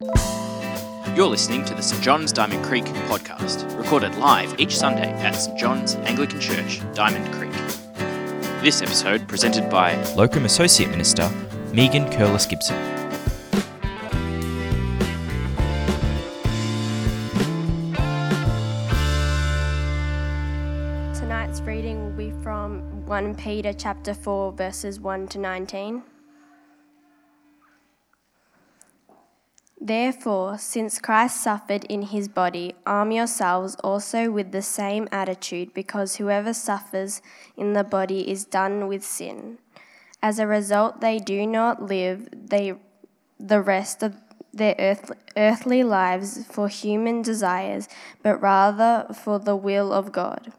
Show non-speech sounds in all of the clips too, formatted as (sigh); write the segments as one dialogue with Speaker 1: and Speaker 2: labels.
Speaker 1: You're listening to the St John's Diamond Creek podcast, recorded live each Sunday at St John's Anglican Church, Diamond Creek. This episode presented by Locum Associate Minister Megan Curlis Gibson.
Speaker 2: Tonight's reading will be from 1 Peter chapter 4 verses 1 to 19. Therefore, since Christ suffered in his body, arm yourselves also with the same attitude, because whoever suffers in the body is done with sin. As a result, they do not live they, the rest of their earth, earthly lives for human desires, but rather for the will of God.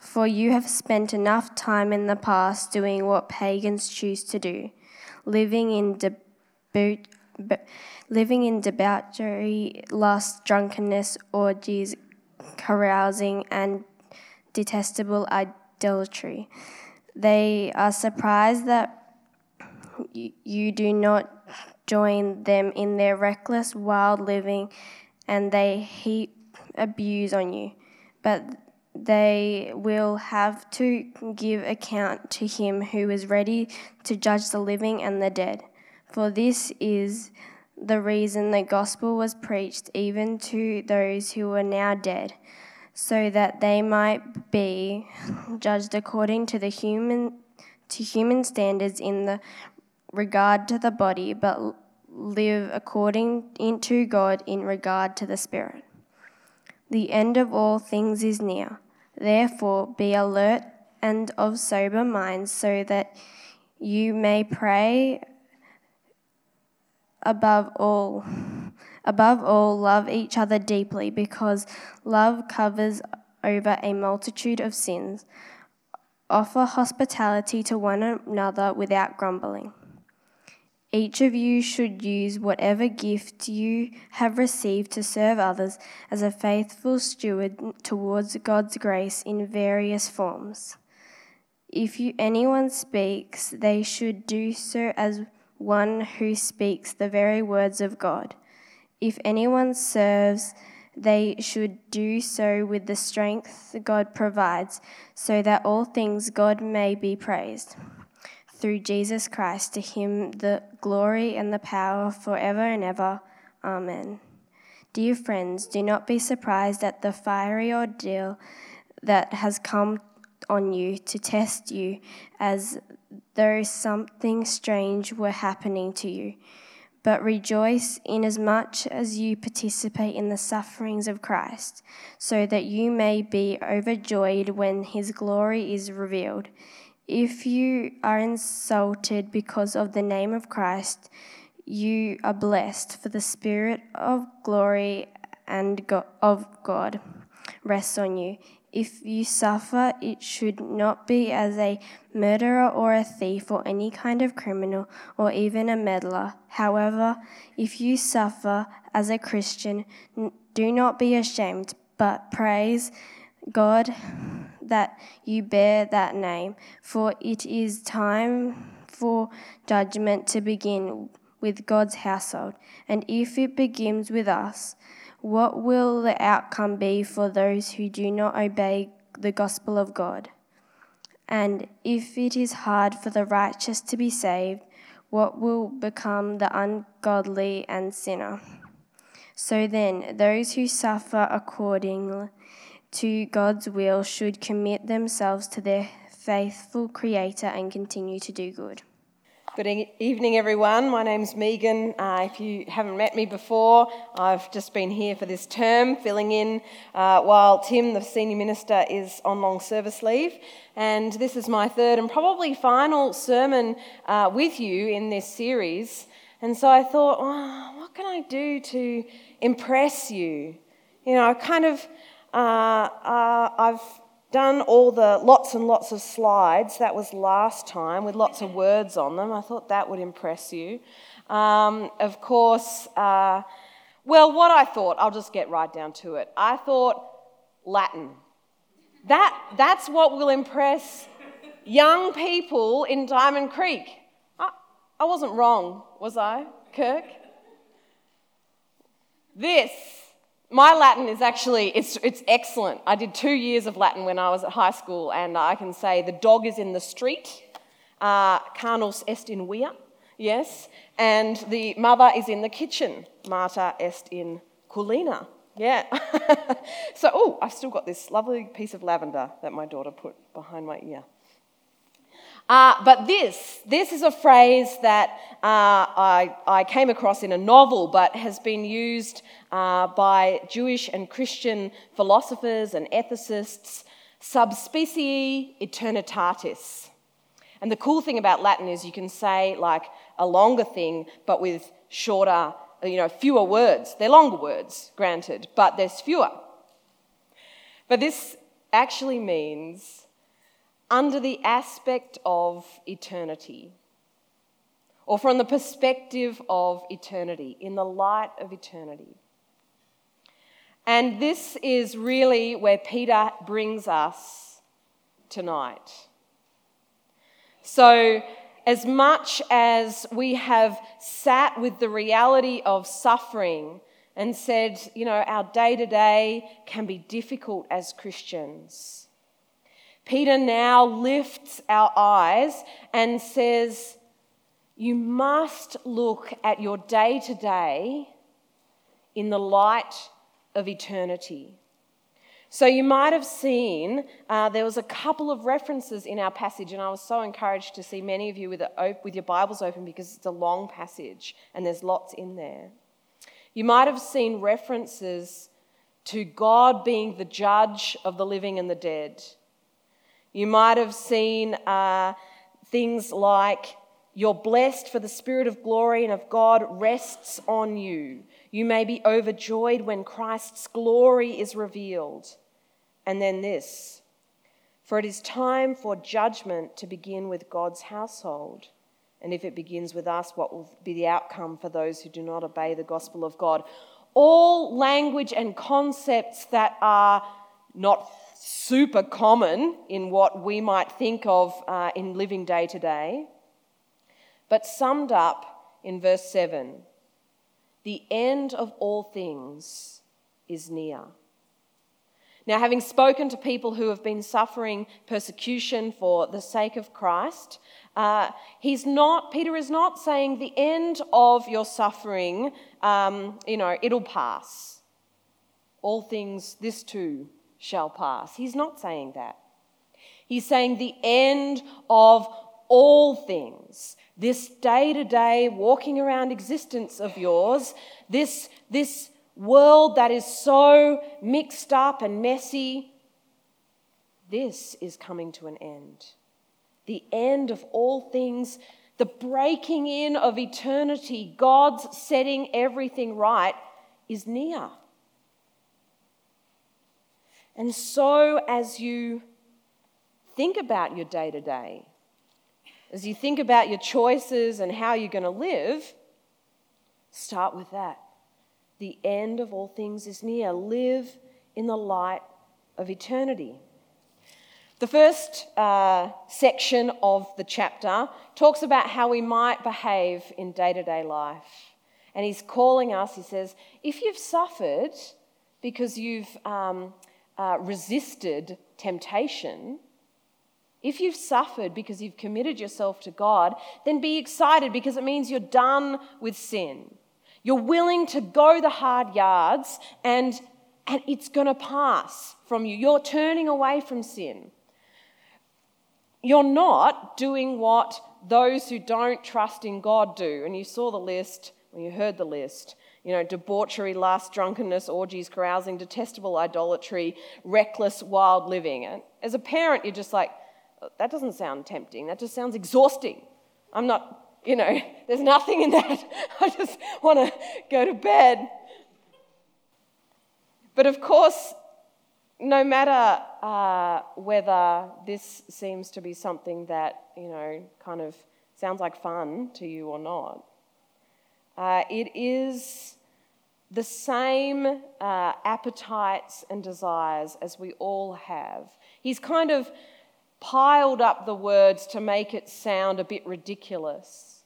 Speaker 2: For you have spent enough time in the past doing what pagans choose to do, living in debauch living in debauchery, lust, drunkenness, orgies, carousing, and detestable idolatry. They are surprised that you do not join them in their reckless, wild living, and they heap abuse on you. But they will have to give account to him who is ready to judge the living and the dead. For this is the reason the gospel was preached even to those who are now dead, so that they might be judged according to the human to human standards in the regard to the body, but live according to God in regard to the spirit. The end of all things is near. Therefore, be alert and of sober mind, so that you may pray above all. Above all, love each other deeply because love covers over a multitude of sins. Offer hospitality to one another without grumbling. Each of you should use whatever gift you have received to serve others as a faithful steward towards God's grace in various forms. If you, anyone speaks, they should do so as one who speaks the very words of God. If anyone serves, they should do so with the strength God provides, so that all things God may be praised. Through Jesus Christ, to him the glory and the power forever and ever. Amen. Dear friends, do not be surprised at the fiery ordeal that has come on you to test you as though something strange were happening to you. But rejoice inasmuch as you participate in the sufferings of Christ, so that you may be overjoyed when his glory is revealed. If you are insulted because of the name of Christ, you are blessed, for the Spirit of glory and of God rests on you. If you suffer, it should not be as a murderer or a thief or any kind of criminal or even a meddler. However, if you suffer as a Christian, do not be ashamed, but praise God that you bear that name, for it is time for judgment to begin with God's household. And if it begins with us, what will the outcome be for those who do not obey the gospel of God? And if it is hard for the righteous to be saved, what will become the ungodly and sinner? So then, those who suffer according to God's will should commit themselves to their faithful Creator and continue to do good.
Speaker 3: Good evening, everyone. My name's Megan. Uh, if you haven't met me before, I've just been here for this term, filling in uh, while Tim, the senior minister, is on long service leave. And this is my third and probably final sermon uh, with you in this series. And so I thought, oh, what can I do to impress you? You know, I kind of, uh, uh, I've done all the lots and lots of slides. That was last time with lots of words on them. I thought that would impress you. Um, of course, uh, well, what I thought, I'll just get right down to it. I thought Latin. That, that's what will impress young people in Diamond Creek. I, I wasn't wrong, was I, Kirk? This, my Latin is actually, it's, it's excellent. I did two years of Latin when I was at high school, and I can say the dog is in the street, uh, canus est in via, yes, and the mother is in the kitchen, mater est in culina. Yeah. (laughs) so, oh, I've still got this lovely piece of lavender that my daughter put behind my ear. Uh, but this, this is a phrase that uh, I, I came across in a novel, but has been used uh, by Jewish and Christian philosophers and ethicists, subspecie eternitatis. And the cool thing about Latin is you can say like a longer thing, but with shorter, you know, fewer words. They're longer words, granted, but there's fewer. But this actually means under the aspect of eternity, or from the perspective of eternity, in the light of eternity. And this is really where Peter brings us tonight. So, as much as we have sat with the reality of suffering and said, you know, our day to day can be difficult as Christians Peter now lifts our eyes and says, You must look at your day to day in the light of eternity. So you might have seen uh, there was a couple of references in our passage, and I was so encouraged to see many of you with, op- with your Bibles open because it's a long passage and there's lots in there. You might have seen references to God being the judge of the living and the dead you might have seen uh, things like, You're blessed, for the Spirit of glory and of God rests on you. You may be overjoyed when Christ's glory is revealed. And then this For it is time for judgment to begin with God's household. And if it begins with us, what will be the outcome for those who do not obey the gospel of God? All language and concepts that are not super common in what we might think of uh, in living day to day, but summed up in verse 7 the end of all things is near. Now, having spoken to people who have been suffering persecution for the sake of Christ, uh, he's not, Peter is not saying the end of your suffering, um, you know, it'll pass. All things, this too, shall pass. He's not saying that. He's saying the end of all things. This day to day walking around existence of yours, this, this world that is so mixed up and messy, this is coming to an end. The end of all things, the breaking in of eternity, God's setting everything right, is near. And so, as you think about your day to day, as you think about your choices and how you're going to live, start with that. The end of all things is near. Live in the light of eternity. The first uh, section of the chapter talks about how we might behave in day to day life. And he's calling us, he says, if you've suffered because you've um, uh, resisted temptation, if you've suffered because you've committed yourself to God, then be excited because it means you're done with sin. You're willing to go the hard yards and, and it's going to pass from you. You're turning away from sin. You're not doing what those who don't trust in God do. And you saw the list, or you heard the list you know, debauchery, lust, drunkenness, orgies, carousing, detestable idolatry, reckless, wild living. And as a parent, you're just like, that doesn't sound tempting. That just sounds exhausting. I'm not, you know, (laughs) there's nothing in that. (laughs) I just want to go to bed. But of course, no matter uh, whether this seems to be something that, you know, kind of sounds like fun to you or not, uh, it is the same uh, appetites and desires as we all have. He's kind of piled up the words to make it sound a bit ridiculous.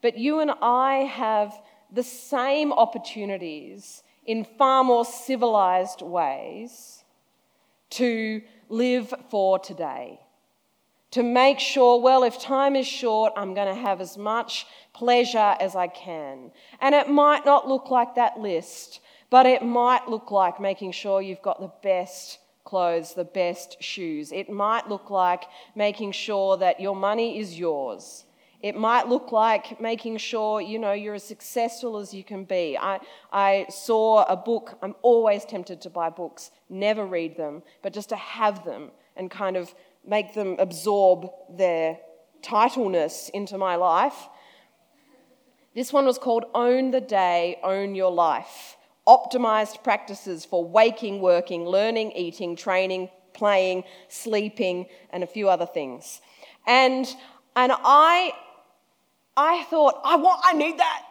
Speaker 3: But you and I have the same opportunities in far more civilized ways to live for today. To make sure, well, if time is short, I'm going to have as much pleasure as I can. And it might not look like that list, but it might look like making sure you've got the best clothes, the best shoes. It might look like making sure that your money is yours. It might look like making sure, you know, you're as successful as you can be. I, I saw a book, I'm always tempted to buy books, never read them, but just to have them and kind of make them absorb their titleness into my life. This one was called Own the Day, Own Your Life optimized practices for waking, working, learning, eating, training, playing, sleeping, and a few other things. And, and I, I thought, I, want, I need that.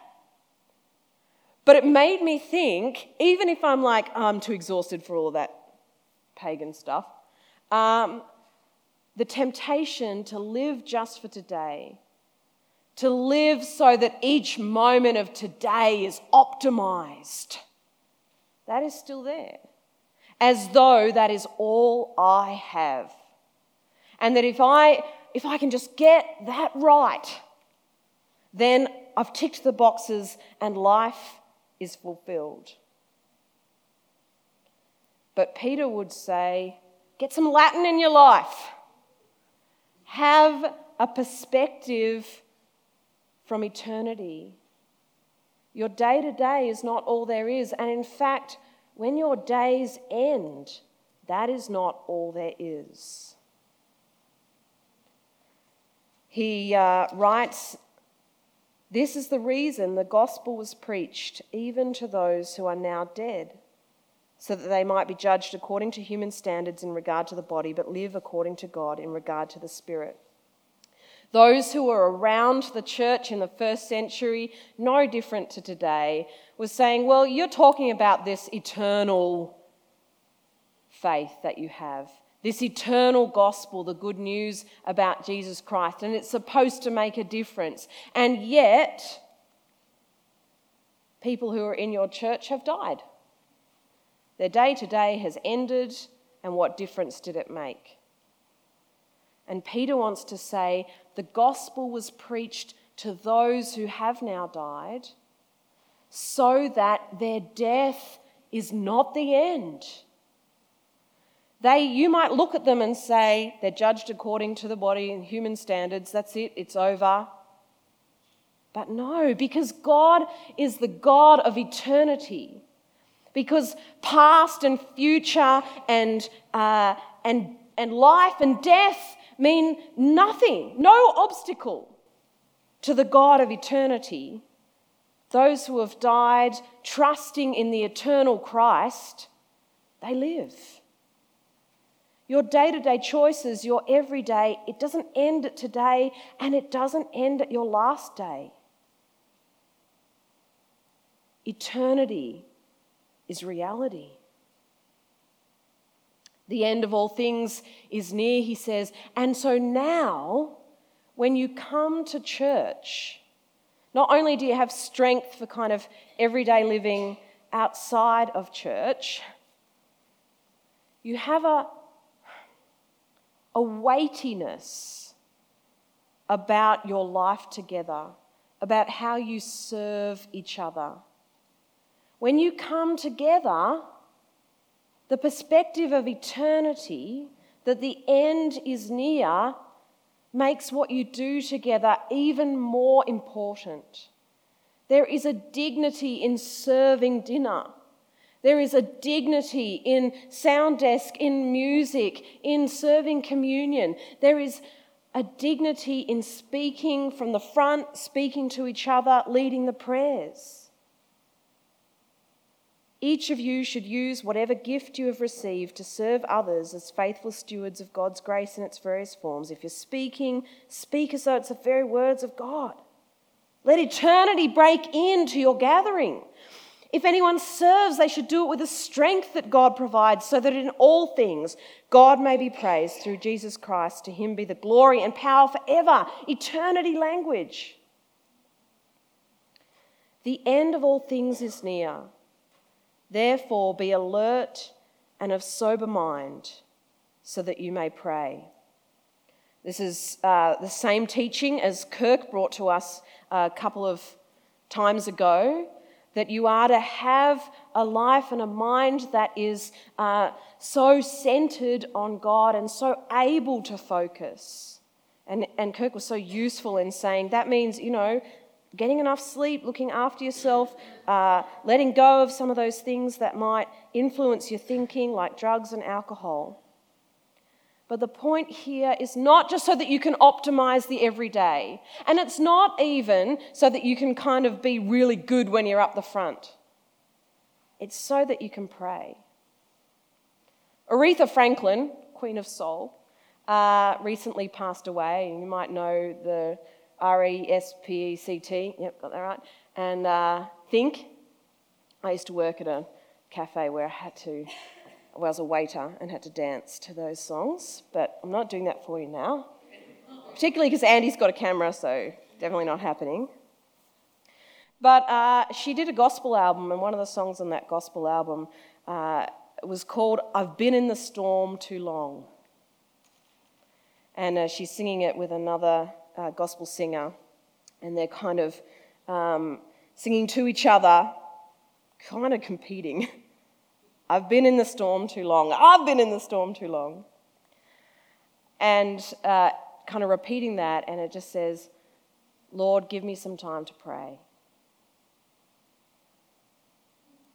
Speaker 3: But it made me think, even if I'm like, oh, I'm too exhausted for all of that pagan stuff, um, the temptation to live just for today, to live so that each moment of today is optimized that is still there, as though that is all I have. And that if I, if I can just get that right, then I've ticked the boxes and life is fulfilled. But Peter would say, get some Latin in your life. Have a perspective from eternity. Your day to day is not all there is. And in fact, when your days end, that is not all there is. He uh, writes, This is the reason the gospel was preached even to those who are now dead, so that they might be judged according to human standards in regard to the body, but live according to God in regard to the spirit. Those who were around the church in the first century, no different to today, were saying, Well, you're talking about this eternal faith that you have, this eternal gospel, the good news about Jesus Christ, and it's supposed to make a difference. And yet, people who are in your church have died. Their day to day has ended, and what difference did it make? And Peter wants to say the gospel was preached to those who have now died so that their death is not the end. They, you might look at them and say they're judged according to the body and human standards. That's it, it's over. But no, because God is the God of eternity. Because past and future and, uh, and, and life and death mean nothing, no obstacle to the God of eternity. Those who have died trusting in the eternal Christ, they live. Your day to day choices, your everyday, it doesn't end at today and it doesn't end at your last day. Eternity is reality. The end of all things is near, he says. And so now, when you come to church, not only do you have strength for kind of everyday living outside of church, you have a, a weightiness about your life together, about how you serve each other. When you come together, the perspective of eternity, that the end is near, makes what you do together even more important. There is a dignity in serving dinner. There is a dignity in sound desk, in music, in serving communion. There is a dignity in speaking from the front, speaking to each other, leading the prayers. Each of you should use whatever gift you have received to serve others as faithful stewards of God's grace in its various forms. If you're speaking, speak as though it's the very words of God. Let eternity break into your gathering. If anyone serves, they should do it with the strength that God provides, so that in all things God may be praised through Jesus Christ. To him be the glory and power forever. Eternity language. The end of all things is near. Therefore, be alert and of sober mind, so that you may pray. This is uh, the same teaching as Kirk brought to us a couple of times ago that you are to have a life and a mind that is uh, so centered on God and so able to focus. And, and Kirk was so useful in saying that means, you know, getting enough sleep, looking after yourself, uh, letting go of some of those things that might influence your thinking, like drugs and alcohol. But the point here is not just so that you can optimize the everyday, and it's not even so that you can kind of be really good when you're up the front. It's so that you can pray. Aretha Franklin, Queen of Soul, uh, recently passed away. And you might know the R E S P E C T. Yep, got that right. And uh, think. I used to work at a cafe where I had to well, I was a waiter and had to dance to those songs, but I'm not doing that for you now. Particularly because Andy's got a camera, so definitely not happening. But uh, she did a gospel album, and one of the songs on that gospel album uh, was called I've Been in the Storm Too Long. And uh, she's singing it with another uh, gospel singer, and they're kind of um, singing to each other, kind of competing. (laughs) I've been in the storm too long. I've been in the storm too long. And uh, kind of repeating that, and it just says, Lord, give me some time to pray.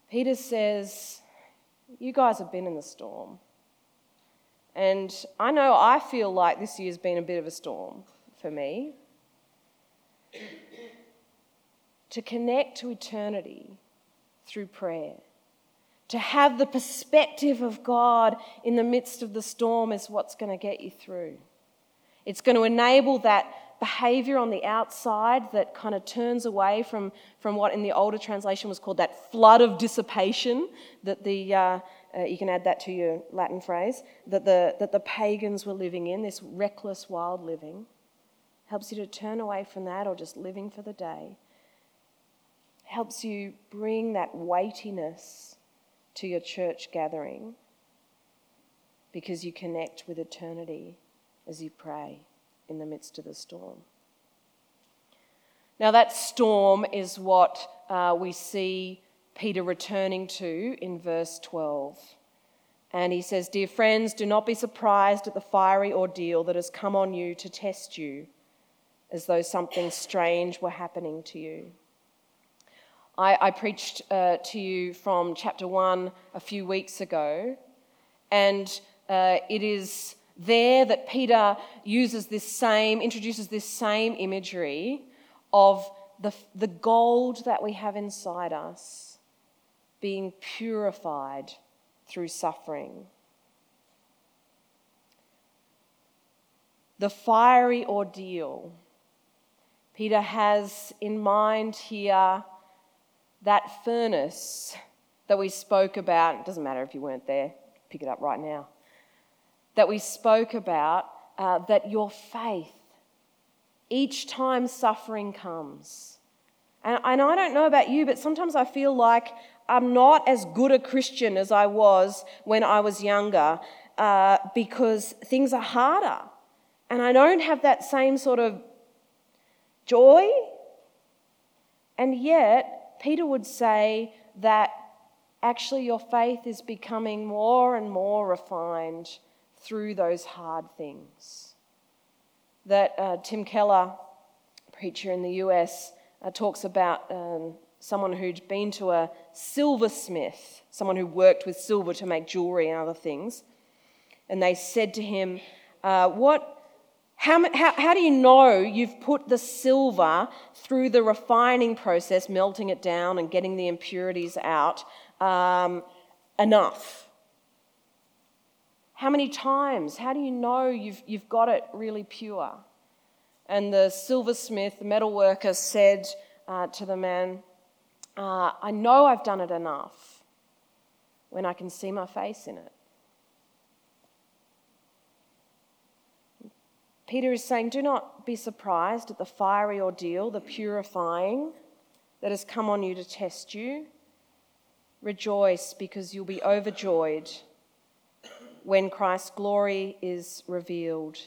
Speaker 3: Peter says, You guys have been in the storm. And I know I feel like this year's been a bit of a storm for me. to connect to eternity through prayer to have the perspective of God in the midst of the storm is what's going to get you through. It's going to enable that behavior on the outside that kind of turns away from, from what in the older translation was called that flood of dissipation, that the, uh, uh, you can add that to your Latin phrase, that the, that the pagans were living in, this reckless, wild living. Helps you to turn away from that or just living for the day. Helps you bring that weightiness to your church gathering because you connect with eternity as you pray in the midst of the storm. Now, that storm is what uh, we see Peter returning to in verse 12. And he says, Dear friends, do not be surprised at the fiery ordeal that has come on you to test you, as though something strange were happening to you. I, I preached uh, to you from chapter 1 a few weeks ago, and uh, it is there that Peter uses this same, introduces this same imagery of the, the gold that we have inside us being purified through suffering. The fiery ordeal. Peter has in mind here that furnace that we spoke about, it doesn't matter if you weren't there, pick it up right now, that we spoke about, uh, that your faith, each time suffering comes, and, and I don't know about you, but sometimes I feel like I'm not as good a Christian as I was when I was younger uh, because things are harder. And I don't have that same sort of joy. And yet, Peter would say that actually your faith is becoming more and more refined through those hard things. That uh, Tim Keller, preacher in the US, uh, talks about um, someone who'd been to a silversmith, someone who worked with silver to make jewelry and other things. And they said to him, uh, What how, how, how, do you know you've put the silver through the refining process, melting it down and getting the impurities out, um, enough? How many times? How do you know you've, you've got it really pure? And the silversmith, the metalworker, said uh, to the man, uh, I know I've done it enough when I can see my face in it. Peter is saying, Do not be surprised at the fiery ordeal, the purifying that has come on you to test you, rejoice because you'll be overjoyed when Christ's glory is revealed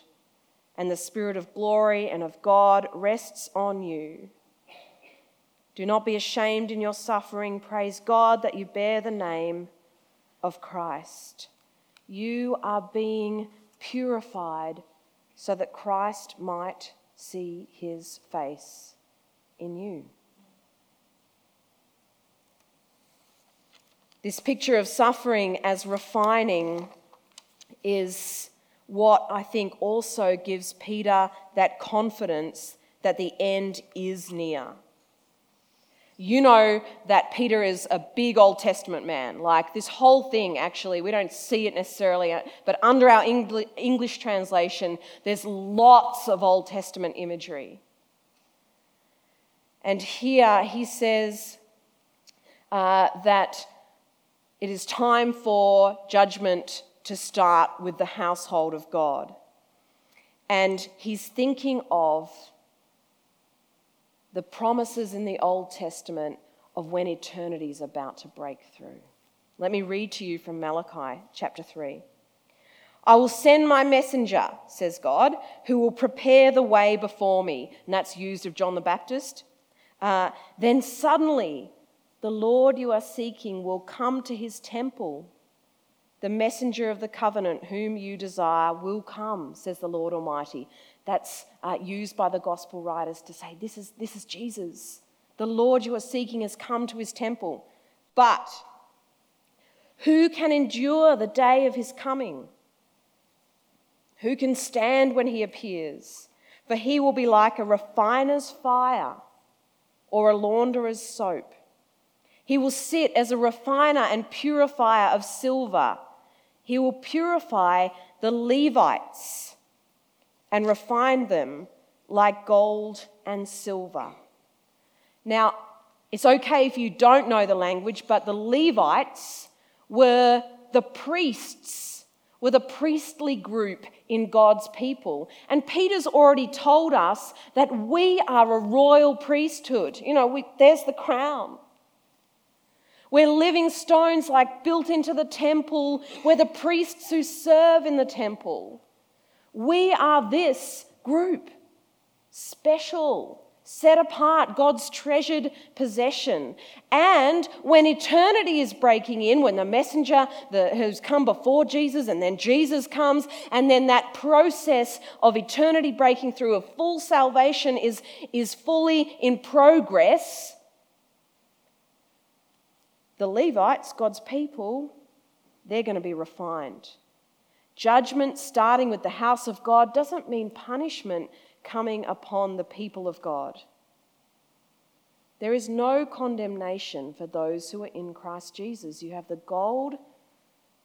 Speaker 3: and the Spirit of glory and of God rests on you. Do not be ashamed in your suffering. Praise God that you bear the name of Christ. You are being purified so that Christ might see his face in you. This picture of suffering as refining is what I think also gives Peter that confidence that the end is near. You know that Peter is a big Old Testament man. Like this whole thing, actually, we don't see it necessarily, but under our English translation, there's lots of Old Testament imagery. And here he says uh, that it is time for judgment to start with the household of God. And he's thinking of the promises in the Old Testament of when eternity is about to break through. Let me read to you from Malachi chapter 3. I will send my messenger, says God, who will prepare the way before me. And that's used of John the Baptist. Uh, then suddenly, the Lord you are seeking will come to his temple. The messenger of the covenant, whom you desire, will come, says the Lord Almighty. That's uh, used by the gospel writers to say, this is, this is Jesus. The Lord you are seeking has come to his temple. But who can endure the day of his coming? Who can stand when he appears? For he will be like a refiner's fire or a launderer's soap. He will sit as a refiner and purifier of silver he will purify the Levites and refine them like gold and silver. Now, it's okay if you don't know the language, but the Levites were the priests, were the priestly group in God's people. And Peter's already told us that we are a royal priesthood. You know, we, there's the crown. We're living stones like built into the temple. We're the priests who serve in the temple. We are this group, special, set apart, God's treasured possession. And when eternity is breaking in, when the messenger the, who's come before Jesus and then Jesus comes, and then that process of eternity breaking through of full salvation is, is fully in progress the Levites, God's people, they're going to be refined. Judgment starting with the house of God doesn't mean punishment coming upon the people of God. There is no condemnation for those who are in Christ Jesus. You have the gold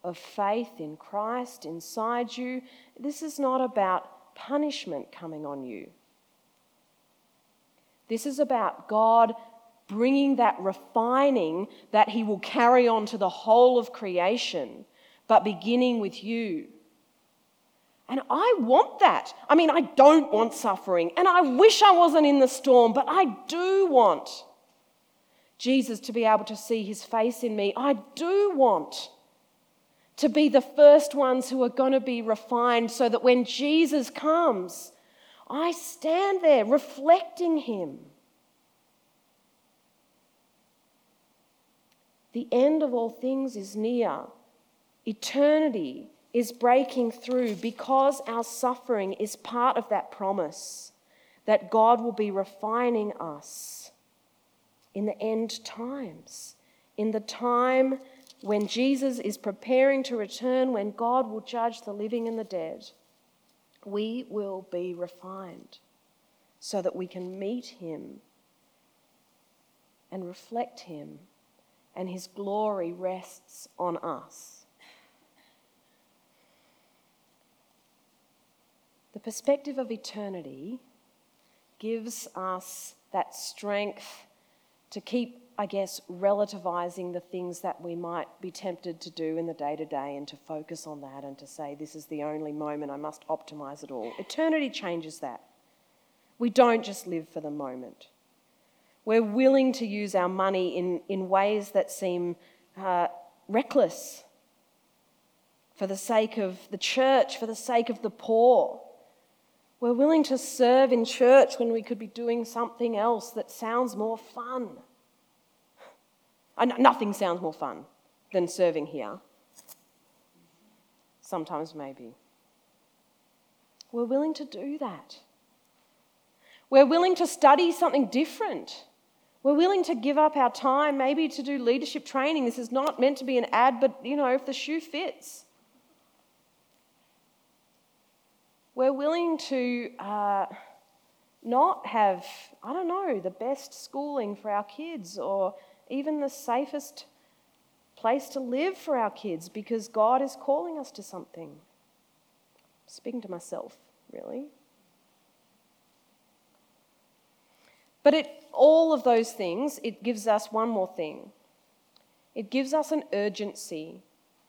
Speaker 3: of faith in Christ inside you. This is not about punishment coming on you. This is about God bringing that refining that He will carry on to the whole of creation, but beginning with you. And I want that. I mean, I don't want suffering, and I wish I wasn't in the storm, but I do want Jesus to be able to see his face in me. I do want to be the first ones who are going to be refined so that when Jesus comes, I stand there reflecting him. The end of all things is near. Eternity is breaking through because our suffering is part of that promise that God will be refining us in the end times, in the time when Jesus is preparing to return, when God will judge the living and the dead. We will be refined so that we can meet Him and reflect Him and his glory rests on us. The perspective of eternity gives us that strength to keep, I guess, relativizing the things that we might be tempted to do in the day to day and to focus on that and to say, this is the only moment, I must optimize it all. Eternity changes that. We don't just live for the moment. We're willing to use our money in, in ways that seem uh, reckless for the sake of the church, for the sake of the poor. We're willing to serve in church when we could be doing something else that sounds more fun. Nothing sounds more fun than serving here. Sometimes, maybe. We're willing to do that. We're willing to study something different. We're willing to give up our time, maybe to do leadership training. This is not meant to be an ad, but you know, if the shoe fits. We're willing to uh, not have, I don't know, the best schooling for our kids or even the safest place to live for our kids because God is calling us to something. speaking to myself, really. But it, all of those things, it gives us one more thing. It gives us an urgency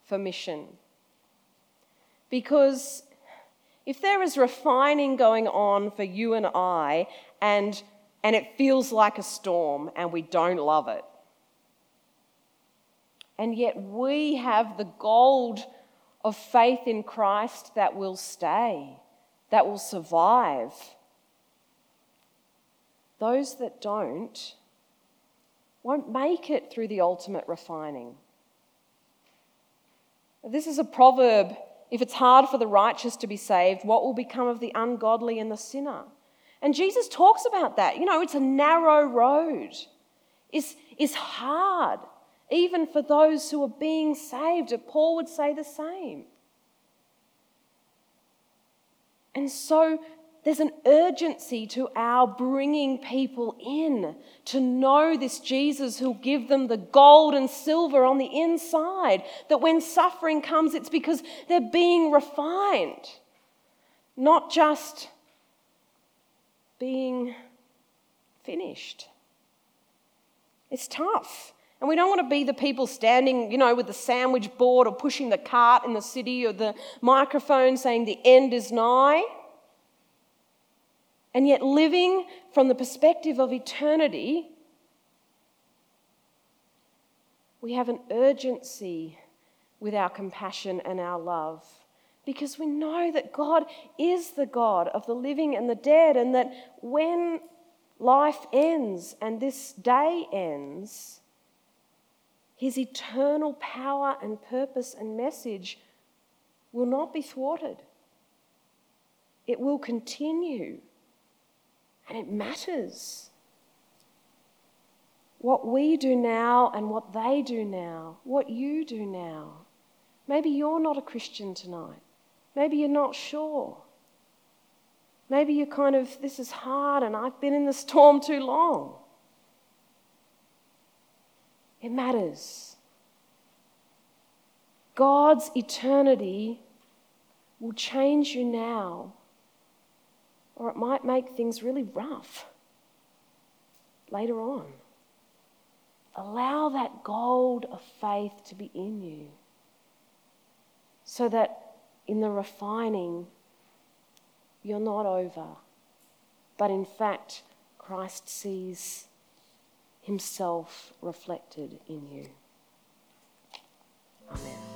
Speaker 3: for mission. Because if there is refining going on for you and I, and, and it feels like a storm and we don't love it, and yet we have the gold of faith in Christ that will stay, that will survive. Those that don't won't make it through the ultimate refining. This is a proverb if it's hard for the righteous to be saved, what will become of the ungodly and the sinner? And Jesus talks about that. You know, it's a narrow road, it's, it's hard, even for those who are being saved. Paul would say the same. And so there's an urgency to our bringing people in to know this Jesus who'll give them the gold and silver on the inside. That when suffering comes, it's because they're being refined, not just being finished. It's tough. And we don't want to be the people standing, you know, with the sandwich board or pushing the cart in the city or the microphone saying the end is nigh. And yet, living from the perspective of eternity, we have an urgency with our compassion and our love because we know that God is the God of the living and the dead, and that when life ends and this day ends, his eternal power and purpose and message will not be thwarted. It will continue. And it matters. What we do now and what they do now, what you do now. Maybe you're not a Christian tonight. Maybe you're not sure. Maybe you're kind of, this is hard and I've been in the storm too long. It matters. God's eternity will change you now or it might make things really rough later on. Allow that gold of faith to be in you so that in the refining, you're not over, but in fact, Christ sees himself reflected in you. Amen.